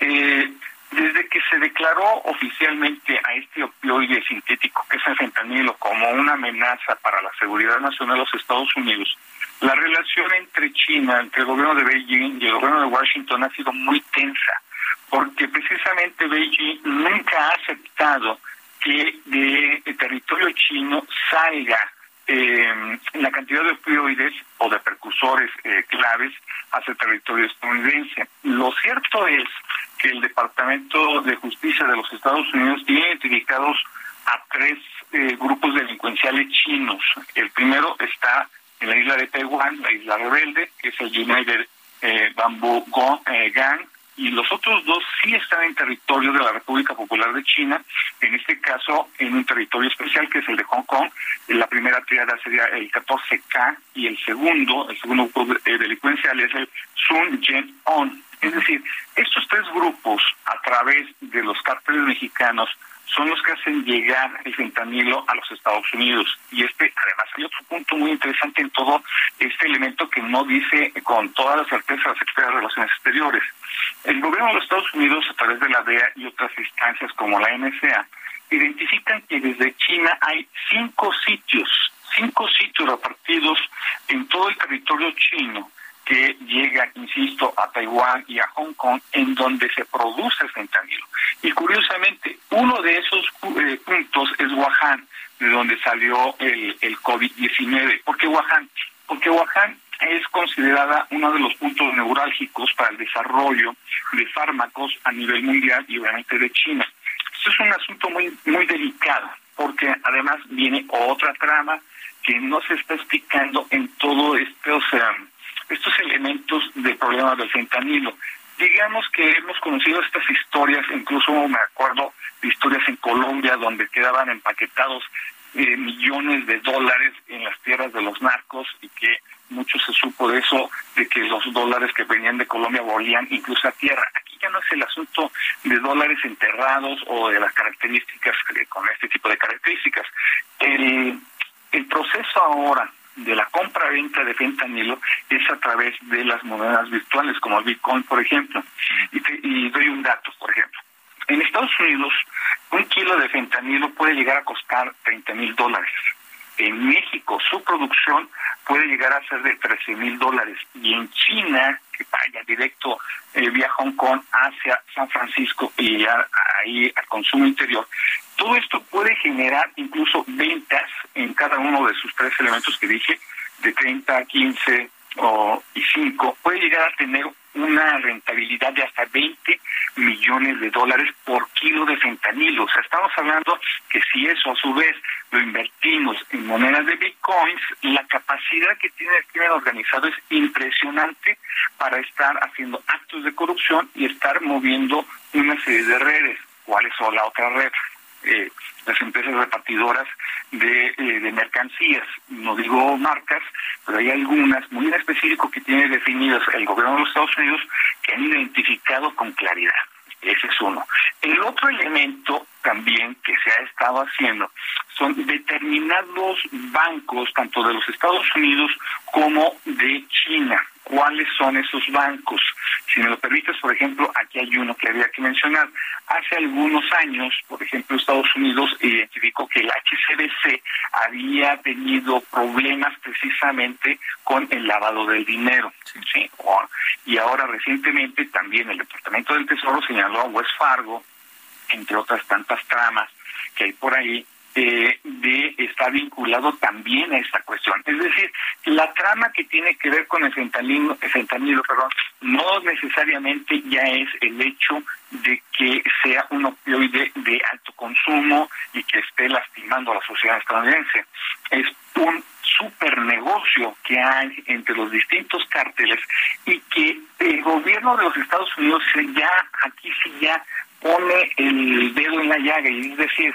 Eh, desde que se declaró oficialmente a este opioide sintético, que es el fentanilo, como una amenaza para la seguridad nacional de los Estados Unidos, la relación entre China, entre el gobierno de Beijing y el gobierno de Washington ha sido muy tensa, porque precisamente Beijing nunca ha aceptado que de territorio chino salga eh, la cantidad de opioides o de precursores eh, claves hacia el territorio estadounidense. Lo cierto es que el Departamento de Justicia de los Estados Unidos tiene identificados a tres eh, grupos delincuenciales chinos. El primero está en la isla de Taiwán, la isla rebelde, que es el United eh, Bamboo Gang, y los otros dos sí están en territorio de la República Popular de China, en este caso en un territorio especial que es el de Hong Kong. La primera triada sería el 14K y el segundo, el segundo grupo eh, delincuencial es el Sun Yen On. Es decir, estos tres grupos, a través de los cárteles mexicanos, son los que hacen llegar el fentanilo a los Estados Unidos. Y este, además, hay otro punto muy interesante en todo este elemento que no dice con toda la certeza la Secretaría de Relaciones Exteriores. El gobierno de los Estados Unidos, a través de la DEA y otras instancias como la NSA, identifican que desde China hay cinco sitios, cinco sitios repartidos en todo el territorio chino que llega, insisto, a Taiwán y a Hong Kong, en donde se produce el fentanilo. Y curiosamente, uno de esos eh, puntos es Wuhan, de donde salió el, el COVID-19. ¿Por qué Wuhan? Porque Wuhan es considerada uno de los puntos neurálgicos para el desarrollo de fármacos a nivel mundial y obviamente de China. Esto es un asunto muy, muy delicado, porque además viene otra trama que no se está explicando en todo este océano estos elementos de problema del fentanilo. Digamos que hemos conocido estas historias, incluso me acuerdo de historias en Colombia donde quedaban empaquetados eh, millones de dólares en las tierras de los narcos y que mucho se supo de eso, de que los dólares que venían de Colombia volvían incluso a tierra. Aquí ya no es el asunto de dólares enterrados o de las características, eh, con este tipo de características. El proceso ahora de la compra-venta de fentanilo es a través de las monedas virtuales, como el Bitcoin, por ejemplo. Y, doy un dato, por ejemplo. En Estados Unidos, un kilo de fentanilo puede llegar a costar 30 mil dólares. En México, su producción puede llegar a ser de 13 mil dólares. Y en China, que vaya directo eh, vía Hong Kong hacia San Francisco y ahí al consumo interior, todo esto puede generar incluso ventas en cada uno de sus tres elementos que dije, de 30, 15 o, y 5, puede llegar a tener una rentabilidad de hasta 20 millones de dólares por kilo de fentanilo. O sea, estamos hablando que si eso a su vez lo invertimos en monedas de bitcoins, la capacidad que tiene el crimen organizado es impresionante para estar haciendo actos de corrupción y estar moviendo una serie de redes. ¿Cuáles son la otra red? Eh, las empresas repartidoras de, eh, de, mercancías. No digo marcas, pero hay algunas muy en específico que tiene definidas el gobierno de los Estados Unidos que han identificado con claridad. Ese es uno. El otro elemento también que se ha estado haciendo son determinados bancos, tanto de los Estados Unidos como de China. Cuáles son esos bancos. Si me lo permites, por ejemplo, aquí hay uno que había que mencionar. Hace algunos años, por ejemplo, Estados Unidos identificó que el HCBC había tenido problemas precisamente con el lavado del dinero. ¿sí? Y ahora recientemente también el Departamento del Tesoro señaló a West Fargo, entre otras tantas tramas que hay por ahí, eh, de estar vinculado también a esta cuestión. Es decir, la trama que tiene que ver con el fentanilo, el fentanilo perdón, no necesariamente ya es el hecho de que sea un opioide de alto consumo y que esté lastimando a la sociedad estadounidense. Es un super negocio que hay entre los distintos cárteles y que el gobierno de los Estados Unidos ya aquí sí ya pone el dedo en la llaga y es decir,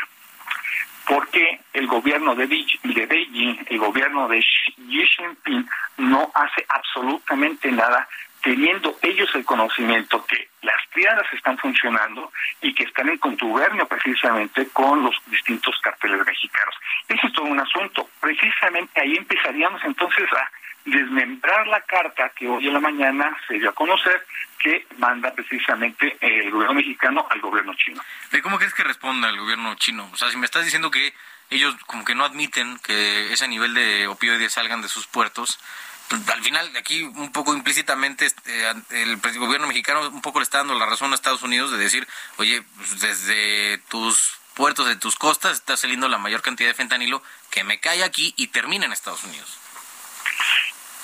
porque el gobierno de Beijing, el gobierno de Xi Jinping no hace absolutamente nada teniendo ellos el conocimiento que las triadas están funcionando y que están en contubernio precisamente con los distintos carteles mexicanos. Ese es todo un asunto. Precisamente ahí empezaríamos entonces a desmembrar la carta que hoy en la mañana se dio a conocer que manda precisamente el gobierno mexicano al gobierno chino. ¿Cómo crees que responda el gobierno chino? O sea, si me estás diciendo que ellos como que no admiten que ese nivel de opioides salgan de sus puertos, pues, al final aquí un poco implícitamente este, el gobierno mexicano un poco le está dando la razón a Estados Unidos de decir, oye, pues, desde tus puertos, de tus costas está saliendo la mayor cantidad de fentanilo que me cae aquí y termina en Estados Unidos.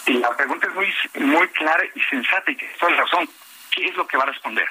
La pregunta es muy muy clara y sensata y que toda la razón. ¿Qué es lo que va a responder?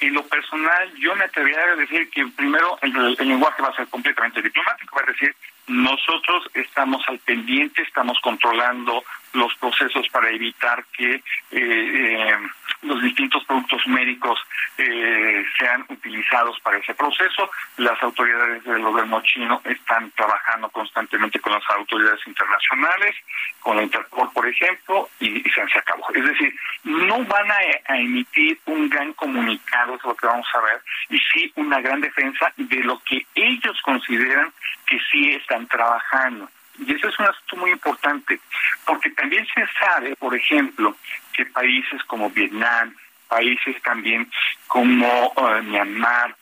En lo personal, yo me atrevería a decir que primero el, lenguaje va a ser completamente diplomático, va a decir, nosotros estamos al pendiente, estamos controlando los procesos para evitar que eh, eh, los distintos productos médicos eh, sean utilizados para ese proceso. Las autoridades del gobierno chino están trabajando constantemente con las autoridades internacionales, con la Interpol, por ejemplo, y, se, se acabó. Es decir, no van a, a, emitir un gran comunicado, es lo que vamos a ver, y sí una gran defensa de lo que ellos consideran que sí están trabajando. Y eso es un asunto muy importante, porque también se sabe, por ejemplo, que países como Vietnam, países también como uh, Myanmar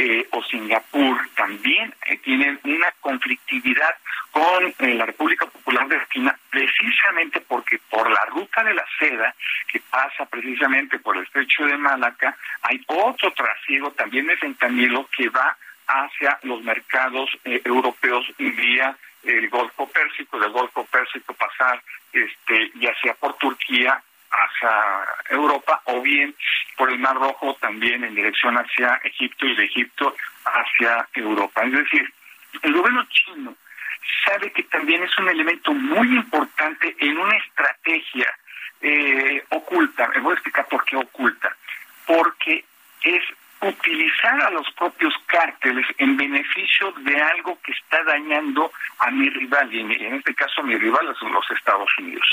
eh, o Singapur también eh, tienen una conflictividad con eh, la República Popular de China precisamente porque por la ruta de la seda que pasa precisamente por el estrecho de Malaca hay otro trasiego también de fentanilo que va hacia los mercados europeos vía el Golfo Pérsico, del Golfo Pérsico pasar este ya sea por Turquía hacia Europa o bien por el Mar Rojo también en dirección hacia Egipto y de Egipto hacia Europa. Es decir, el gobierno chino sabe que también es un elemento muy importante en una estrategia eh, oculta. Me voy a explicar por qué oculta. Porque utilizar a los propios cárteles en beneficio de algo que está dañando a mi rival, y en este caso mi rival son los Estados Unidos.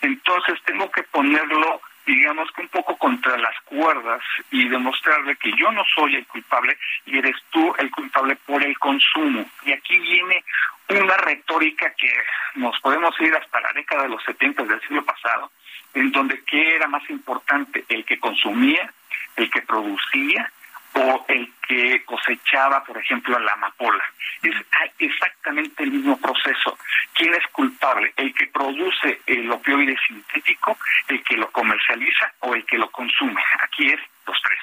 Entonces tengo que ponerlo, digamos que un poco contra las cuerdas y demostrarle que yo no soy el culpable y eres tú el culpable por el consumo. Y aquí viene una retórica que nos podemos ir hasta la década de los 70 del siglo pasado, en donde qué era más importante, el que consumía, el que producía o el que cosechaba, por ejemplo, la amapola. Es exactamente el mismo proceso. ¿Quién es culpable? ¿El que produce el opioide sintético, el que lo comercializa o el que lo consume? Aquí es los tres.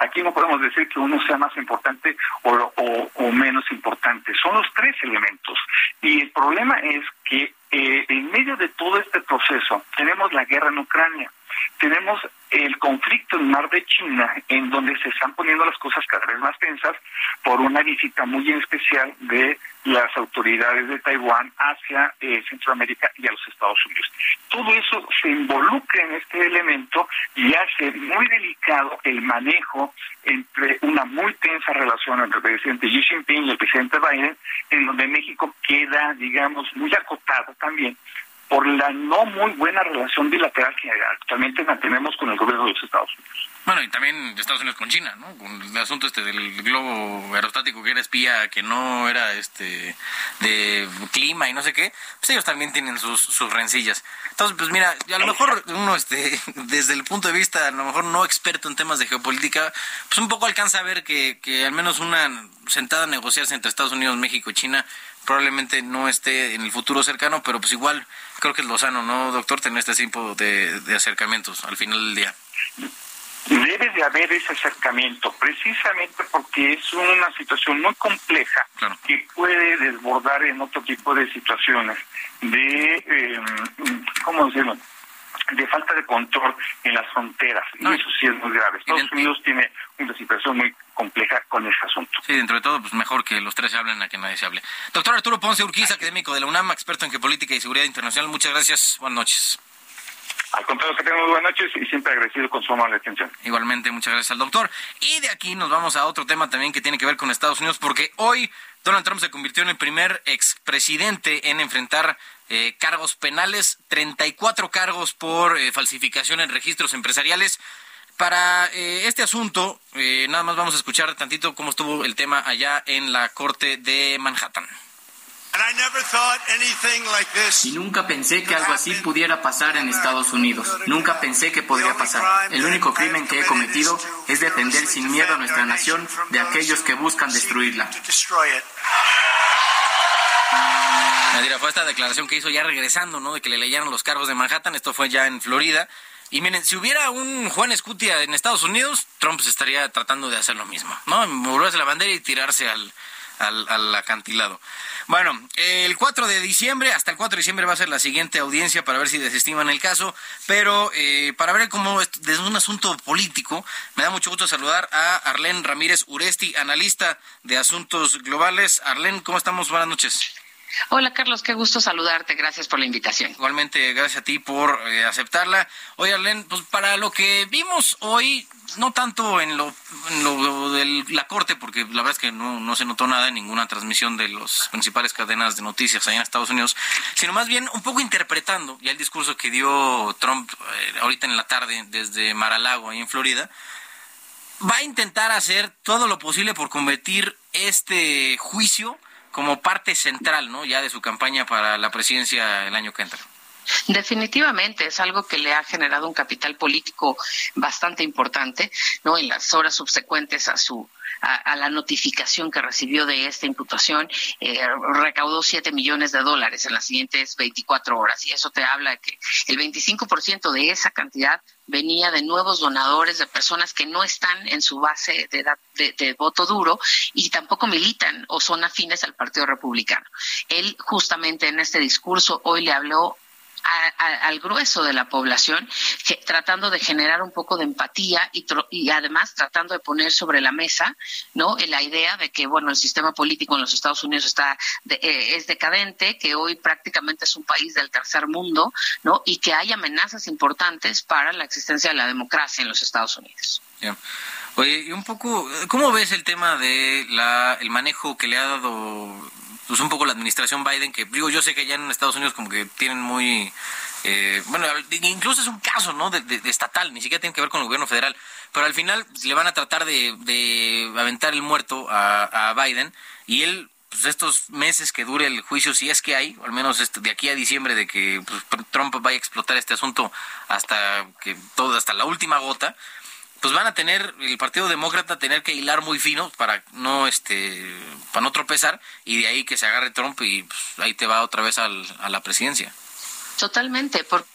Aquí no podemos decir que uno sea más importante o, o, menos importante. Son los tres elementos. Y el problema es que eh, en medio de todo este proceso tenemos la guerra en Ucrania tenemos el conflicto en mar de China, en donde se están poniendo las cosas cada vez más tensas por una visita muy especial de las autoridades de Taiwán hacia eh, Centroamérica y a los Estados Unidos. Todo eso se involucra en este elemento y hace muy delicado el manejo entre una muy tensa relación entre el presidente Xi Jinping y el presidente Biden, en donde México queda, digamos, muy acotado también por la no muy buena relación bilateral que actualmente mantenemos con el gobierno de los Estados Unidos. Bueno, y también Estados Unidos con China, ¿no? Con el asunto este del globo aerostático que era espía, que no era este de clima y no sé qué, pues ellos también tienen sus, sus rencillas. Entonces, pues mira, a lo mejor uno, este, desde el punto de vista, a lo mejor no experto en temas de geopolítica, pues un poco alcanza a ver que, que al menos una sentada a negociarse entre Estados Unidos, México y China probablemente no esté en el futuro cercano, pero pues igual creo que es lo sano, ¿no, doctor? Tener este tipo de, de acercamientos al final del día. Debe de haber ese acercamiento, precisamente porque es una situación muy compleja que puede desbordar en otro tipo de situaciones de, eh, ¿cómo decirlo? de falta de control en las fronteras. Y eso sí es muy grave. Estados Unidos tiene una situación muy compleja con ese asunto. Sí, dentro de todo, pues mejor que los tres se hablen a que nadie se hable. Doctor Arturo Ponce Urquiza, académico de la UNAM, experto en geopolítica y seguridad internacional. Muchas gracias. Buenas noches. Al contrario, que tengan buenas noches y siempre agradecido con su amable atención. Igualmente, muchas gracias al doctor. Y de aquí nos vamos a otro tema también que tiene que ver con Estados Unidos, porque hoy Donald Trump se convirtió en el primer expresidente en enfrentar eh, cargos penales, 34 cargos por eh, falsificación en registros empresariales. Para eh, este asunto, nada más vamos a escuchar tantito cómo estuvo el tema allá en la Corte de Manhattan. Y nunca pensé que algo así pudiera pasar en Estados Unidos. Nunca pensé que podría pasar. El único crimen que he cometido es defender sin miedo a nuestra nación de aquellos que buscan destruirla. Nadira, fue esta declaración que hizo ya regresando, ¿no? De que le leyeron los cargos de Manhattan. Esto fue ya en Florida. Y miren, si hubiera un Juan Escutia en Estados Unidos, Trump se estaría tratando de hacer lo mismo, ¿no? Volverse la bandera y tirarse al, al, acantilado. Bueno, el 4 de diciembre, hasta el 4 de diciembre va a ser la siguiente audiencia para ver si desestiman el caso, pero eh, para ver cómo es desde un asunto político, me da mucho gusto saludar a Arlén Ramírez Uresti, analista de asuntos globales. Arlén, ¿cómo estamos? Buenas noches. Hola Carlos, qué gusto saludarte, gracias por la invitación. Igualmente, gracias a ti por eh, aceptarla. Oye Arlene, pues para lo que vimos hoy, no tanto en lo, de la corte, porque la verdad es que no, se notó nada en ninguna transmisión de las principales cadenas de noticias allá en Estados Unidos, sino más bien un poco interpretando ya el discurso que dio Trump eh, ahorita en la tarde desde Mar-a-Lago, ahí en Florida, va a intentar hacer todo lo posible por convertir este juicio como parte central, ¿no? Ya de su campaña para la presidencia el año que entra. Definitivamente es algo que le ha generado un capital político bastante importante, ¿no? En las horas subsecuentes a su a, la notificación que recibió de esta imputación, eh, recaudó 7 millones de dólares en las siguientes 24 horas. Y eso te habla de que el 25% de esa cantidad venía de nuevos donadores, de personas que no están en su base de, de, de, voto duro y tampoco militan o son afines al Partido Republicano. Él justamente en este discurso hoy le habló al grueso de la población, tratando de generar un poco de empatía y, y además tratando de poner sobre la mesa, ¿no? La idea de que, bueno, el sistema político en los Estados Unidos está eh, es decadente, que hoy prácticamente es un país del tercer mundo, ¿no? Y que hay amenazas importantes para la existencia de la democracia en los Estados Unidos. Oye, y un poco, ¿cómo ves el tema de la, el manejo que le ha dado pues un poco la administración Biden, que digo, yo sé que ya en Estados Unidos como que tienen muy... Eh, bueno, incluso es un caso, ¿no? De, estatal, ni siquiera tiene que ver con el gobierno federal, pero al final le van a tratar de, aventar el muerto a, Biden y él pues estos meses que dure el juicio, si es que hay, al menos de aquí a diciembre, de que pues, Trump vaya a explotar este asunto hasta que todo, hasta la última gota, pues van a tener el Partido Demócrata tener que hilar muy fino para no este para no tropezar y de ahí que se agarre Trump y pues, ahí te va otra vez al, a la presidencia. Totalmente, por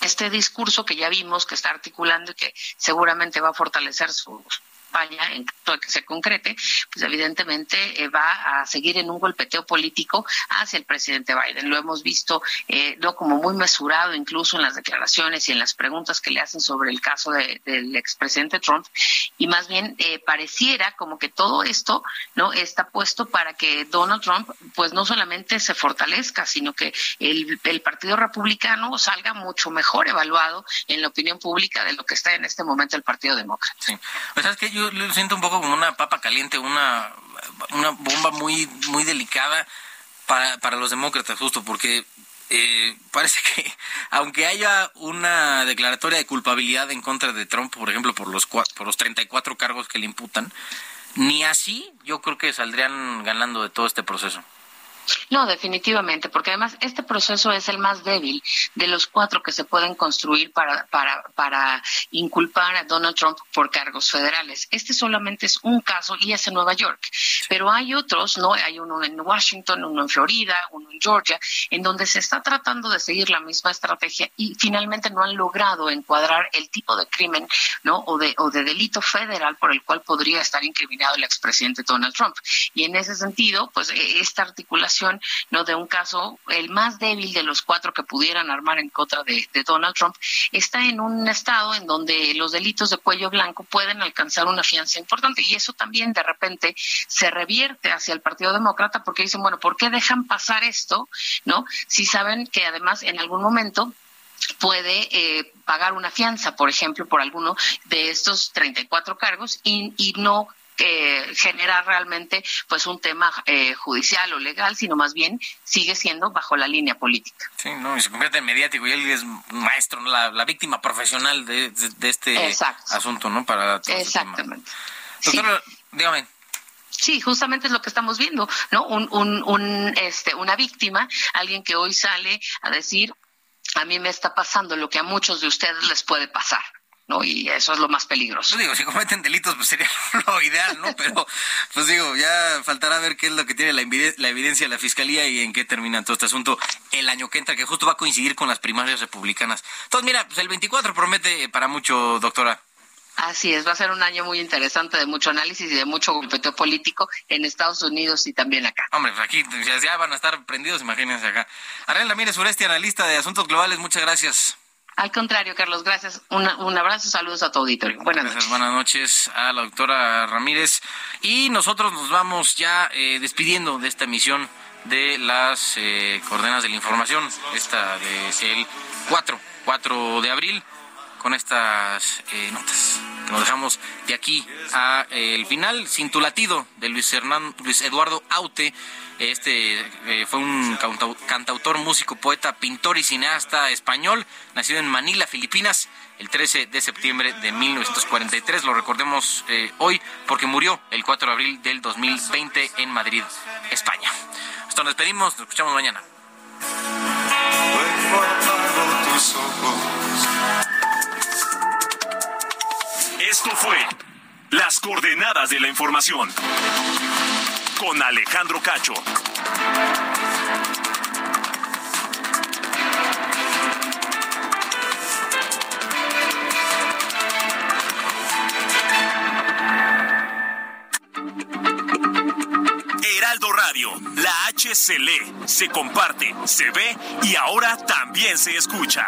este discurso que ya vimos que está articulando y que seguramente va a fortalecer su España, en caso de que se concrete, pues evidentemente eh, va a seguir en un golpeteo político hacia el presidente Biden. Lo hemos visto eh, no como muy mesurado incluso en las declaraciones y en las preguntas que le hacen sobre el caso del expresidente Trump y más bien eh, pareciera como que todo esto no está puesto para que Donald Trump pues no solamente se fortalezca, sino que el, el Partido Republicano salga mucho mejor evaluado en la opinión pública de lo que está en este momento el Partido Demócrata. Sí. Pues, ¿sabes que yo lo siento un poco como una papa caliente, una, una bomba muy, muy delicada para, para los demócratas, justo porque eh, parece que aunque haya una declaratoria de culpabilidad en contra de Trump, por ejemplo, por los, por los 34 cargos que le imputan, ni así yo creo que saldrían ganando de todo este proceso. No, definitivamente, porque además este proceso es el más débil de los cuatro que se pueden construir para, para, para inculpar a Donald Trump por cargos federales. Este solamente es un caso y es en Nueva York, pero hay otros, ¿no? Hay uno en Washington, uno en Florida, uno en Georgia, en donde se está tratando de seguir la misma estrategia y finalmente no han logrado encuadrar el tipo de crimen, ¿no? O de, o de delito federal por el cual podría estar incriminado el expresidente Donald Trump. Y en ese sentido, pues e, esta articulación no de un caso el más débil de los cuatro que pudieran armar en contra de, Donald Trump está en un estado en donde los delitos de cuello blanco pueden alcanzar una fianza importante. Y eso también de repente se revierte hacia el Partido Demócrata porque dicen bueno por qué dejan pasar esto no si saben que además en algún momento puede eh, pagar una fianza, por ejemplo, por alguno de estos 34 cargos y, y no que generar realmente pues un tema eh, judicial o legal, sino más bien sigue siendo bajo la línea política. Sí, no, y se convierte en mediático y él es maestro, la, la víctima profesional de, de, este asunto, ¿no? Para este Exactamente. Doctor, dígame. Sí, justamente es lo que estamos viendo, ¿no? Un, un, un, este, una víctima, alguien que hoy sale a decir, a mí me está pasando lo que a muchos de ustedes les puede pasar. ¿No? Y eso es lo más peligroso. Pues digo, si cometen delitos, pues sería lo ideal, ¿no? Pero, pues digo, ya faltará ver qué es lo que tiene la, evidencia de la Fiscalía y en qué termina todo este asunto el año que entra, que justo va a coincidir con las primarias republicanas. Entonces, mira, pues el 24 promete para mucho, doctora. Así es, va a ser un año muy interesante de mucho análisis y de mucho golpeteo político en Estados Unidos y también acá. Hombre, pues aquí ya, van a estar prendidos, imagínense acá. Arela Mírez Sureste, analista de asuntos globales, muchas gracias. Al contrario, Carlos, gracias. un abrazo, saludos a tu auditorio. Buenas noches. Buenas noches a la doctora Ramírez. Y nosotros nos vamos ya eh, despidiendo de esta emisión de las eh, coordenadas de la información, esta de el 4, 4 de abril, con estas eh, notas nos dejamos de aquí a el final, sin tu latido, de Luis, Hernán, Luis Eduardo Aute este eh, fue un cantautor, músico, poeta, pintor y cineasta español, nacido en Manila, Filipinas, el 13 de septiembre de 1943. Lo recordemos eh, hoy porque murió el 4 de abril del 2020 en Madrid, España. Hasta nos despedimos, nos escuchamos mañana. Esto fue Las Coordenadas de la Información con Alejandro Cacho. Heraldo Radio, la H se lee, se comparte, se ve y ahora también se escucha.